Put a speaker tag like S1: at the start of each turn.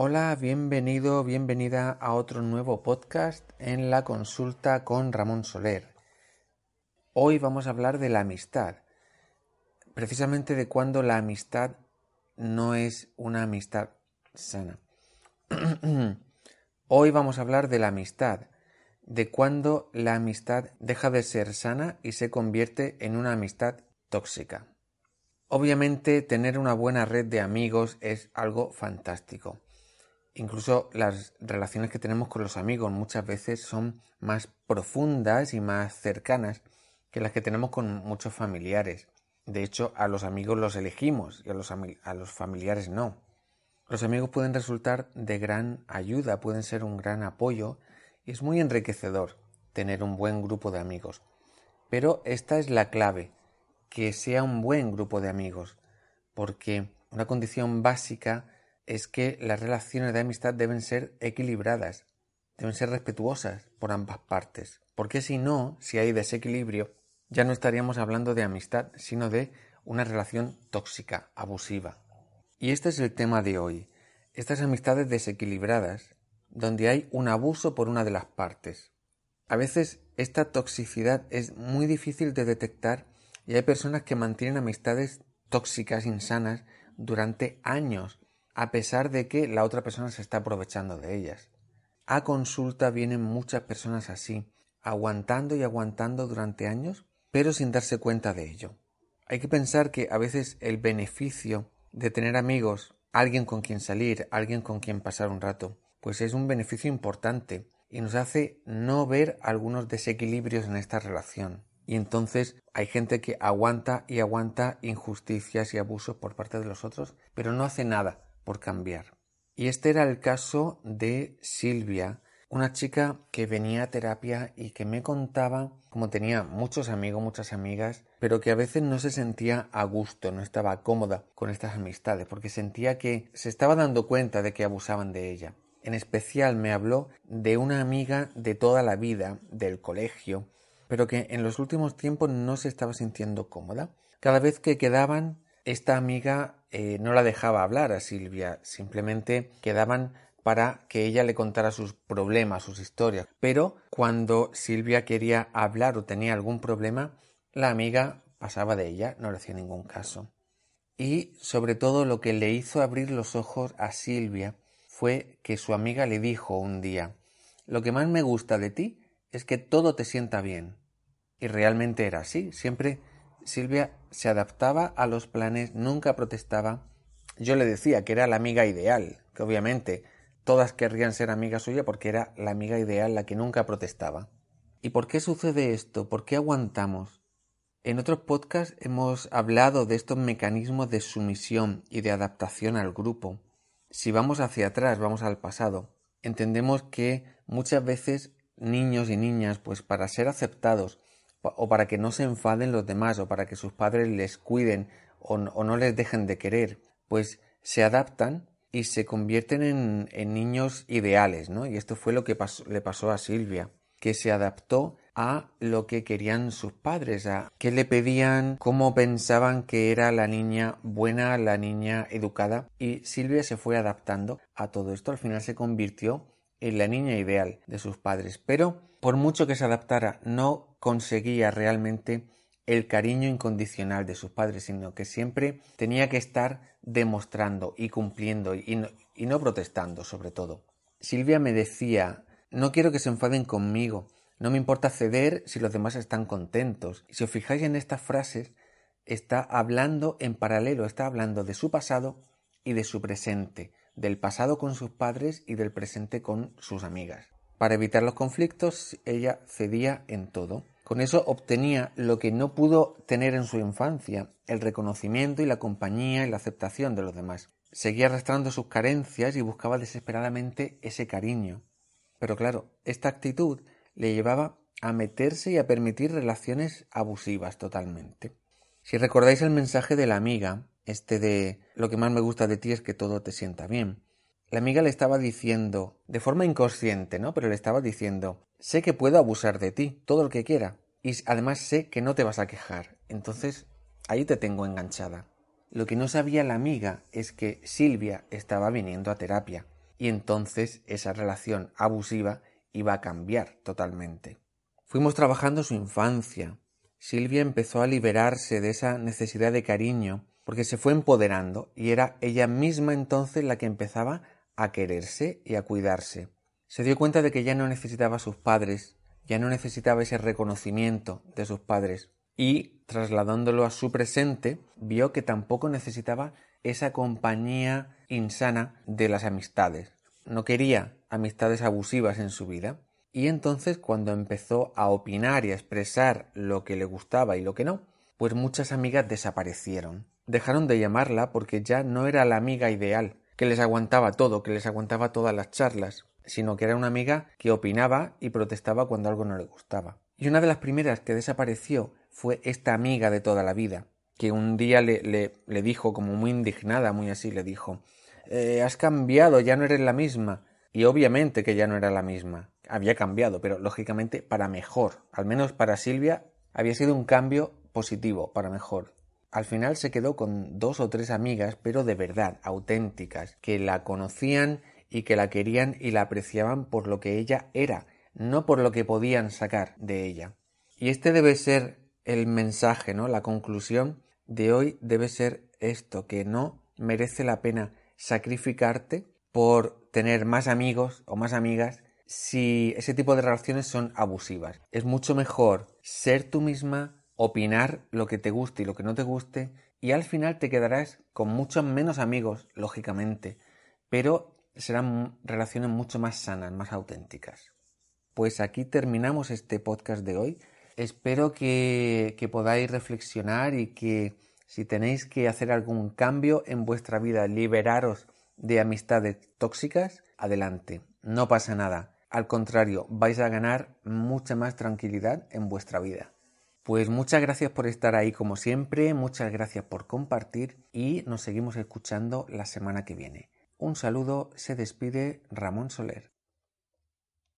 S1: Hola, bienvenido, bienvenida a otro nuevo podcast en la consulta con Ramón Soler. Hoy vamos a hablar de la amistad, precisamente de cuando la amistad no es una amistad sana. Hoy vamos a hablar de la amistad, de cuando la amistad deja de ser sana y se convierte en una amistad tóxica. Obviamente tener una buena red de amigos es algo fantástico incluso las relaciones que tenemos con los amigos muchas veces son más profundas y más cercanas que las que tenemos con muchos familiares. De hecho, a los amigos los elegimos y a los, familiares no. Los amigos pueden resultar de gran ayuda, pueden ser un gran apoyo y es muy enriquecedor tener un buen grupo de amigos. Pero esta es la clave, que sea un buen grupo de amigos, porque una condición básica es que las relaciones de amistad deben ser equilibradas, deben ser respetuosas por ambas partes, porque si no, si hay desequilibrio, ya no estaríamos hablando de amistad, sino de una relación tóxica, abusiva. Y este es el tema de hoy, estas amistades desequilibradas, donde hay un abuso por una de las partes. A veces esta toxicidad es muy difícil de detectar y hay personas que mantienen amistades tóxicas, insanas, durante años, a pesar de que la otra persona se está aprovechando de ellas. A consulta vienen muchas personas así, aguantando y aguantando durante años, pero sin darse cuenta de ello. Hay que pensar que a veces el beneficio de tener amigos, alguien con quien salir, alguien con quien pasar un rato, pues es un beneficio importante y nos hace no ver algunos desequilibrios en esta relación. Y entonces hay gente que aguanta y aguanta injusticias y abusos por parte de los otros, pero no hace nada por cambiar. Y este era el caso de Silvia, una chica que venía a terapia y que me contaba como tenía muchos amigos, muchas amigas, pero que a veces no se sentía a gusto, no estaba cómoda con estas amistades, porque sentía que se estaba dando cuenta de que abusaban de ella. En especial me habló de una amiga de toda la vida, del colegio, pero que en los últimos tiempos no se estaba sintiendo cómoda. Cada vez que quedaban esta amiga eh, no la dejaba hablar a Silvia, simplemente quedaban para que ella le contara sus problemas, sus historias. Pero cuando Silvia quería hablar o tenía algún problema, la amiga pasaba de ella, no le hacía ningún caso. Y sobre todo lo que le hizo abrir los ojos a Silvia fue que su amiga le dijo un día Lo que más me gusta de ti es que todo te sienta bien. Y realmente era así, siempre Silvia se adaptaba a los planes, nunca protestaba. Yo le decía que era la amiga ideal, que obviamente todas querrían ser amigas suya porque era la amiga ideal la que nunca protestaba. ¿Y por qué sucede esto? ¿Por qué aguantamos? En otros podcasts hemos hablado de estos mecanismos de sumisión y de adaptación al grupo. Si vamos hacia atrás, vamos al pasado, entendemos que muchas veces niños y niñas, pues para ser aceptados o para que no se enfaden los demás o para que sus padres les cuiden o, no les dejen de querer, pues se adaptan y se convierten en, niños ideales, ¿no? Y esto fue lo que le pasó a Silvia, que se adaptó a lo que querían sus padres, a qué le pedían, cómo pensaban que era la niña buena, la niña educada, y Silvia se fue adaptando a todo esto, al final se convirtió en la niña ideal de sus padres, pero por mucho que se adaptara, no conseguía realmente el cariño incondicional de sus padres, sino que siempre tenía que estar demostrando y cumpliendo y no, protestando sobre todo. Silvia me decía no quiero que se enfaden conmigo, no me importa ceder si los demás están contentos. Si os fijáis en estas frases, está hablando en paralelo, está hablando de su pasado y de su presente, del pasado con sus padres y del presente con sus amigas. Para evitar los conflictos, ella cedía en todo. Con eso obtenía lo que no pudo tener en su infancia, el reconocimiento y la compañía y la aceptación de los demás. Seguía arrastrando sus carencias y buscaba desesperadamente ese cariño. Pero claro, esta actitud le llevaba a meterse y a permitir relaciones abusivas totalmente. Si recordáis el mensaje de la amiga, este de lo que más me gusta de ti es que todo te sienta bien, la amiga le estaba diciendo, de forma inconsciente, ¿no? Pero le estaba diciendo, sé que puedo abusar de ti, todo lo que quiera, y además sé que no te vas a quejar, entonces ahí te tengo enganchada. Lo que no sabía la amiga es que Silvia estaba viniendo a terapia, y entonces esa relación abusiva iba a cambiar totalmente. Fuimos trabajando su infancia. Silvia empezó a liberarse de esa necesidad de cariño porque se fue empoderando y era ella misma entonces la que empezaba a quererse y a cuidarse. Se dio cuenta de que ya no necesitaba a sus padres, ya no necesitaba ese reconocimiento de sus padres y, trasladándolo a su presente, vio que tampoco necesitaba esa compañía insana de las amistades. No quería amistades abusivas en su vida. Y entonces cuando empezó a opinar y a expresar lo que le gustaba y lo que no, pues muchas amigas desaparecieron. Dejaron de llamarla porque ya no era la amiga ideal, que les aguantaba todo, que les aguantaba todas las charlas, sino que era una amiga que opinaba y protestaba cuando algo no le gustaba. Y una de las primeras que desapareció fue esta amiga de toda la vida, que un día le, dijo, como muy indignada, muy así, le dijo eh, Has cambiado, ya no eres la misma. Y obviamente que ya no era la misma. Había cambiado, pero lógicamente para mejor. Al menos para Silvia había sido un cambio positivo, para mejor. Al final se quedó con dos o tres amigas, pero de verdad, auténticas, que la conocían y que la querían y la apreciaban por lo que ella era, no por lo que podían sacar de ella. Y este debe ser el mensaje, ¿no? La conclusión de hoy debe ser esto, que no merece la pena sacrificarte por tener más amigos o más amigas si ese tipo de relaciones son abusivas. Es mucho mejor ser tú misma, opinar lo que te guste y lo que no te guste y al final te quedarás con muchos menos amigos, lógicamente, pero serán relaciones mucho más sanas, más auténticas. Pues aquí terminamos este podcast de hoy. Espero que, que podáis reflexionar y que si tenéis que hacer algún cambio en vuestra vida, liberaros de amistades tóxicas, adelante, no pasa nada. Al contrario, vais a ganar mucha más tranquilidad en vuestra vida. Pues muchas gracias por estar ahí como siempre, muchas gracias por compartir y nos seguimos escuchando la semana que viene. Un saludo, se despide Ramón Soler.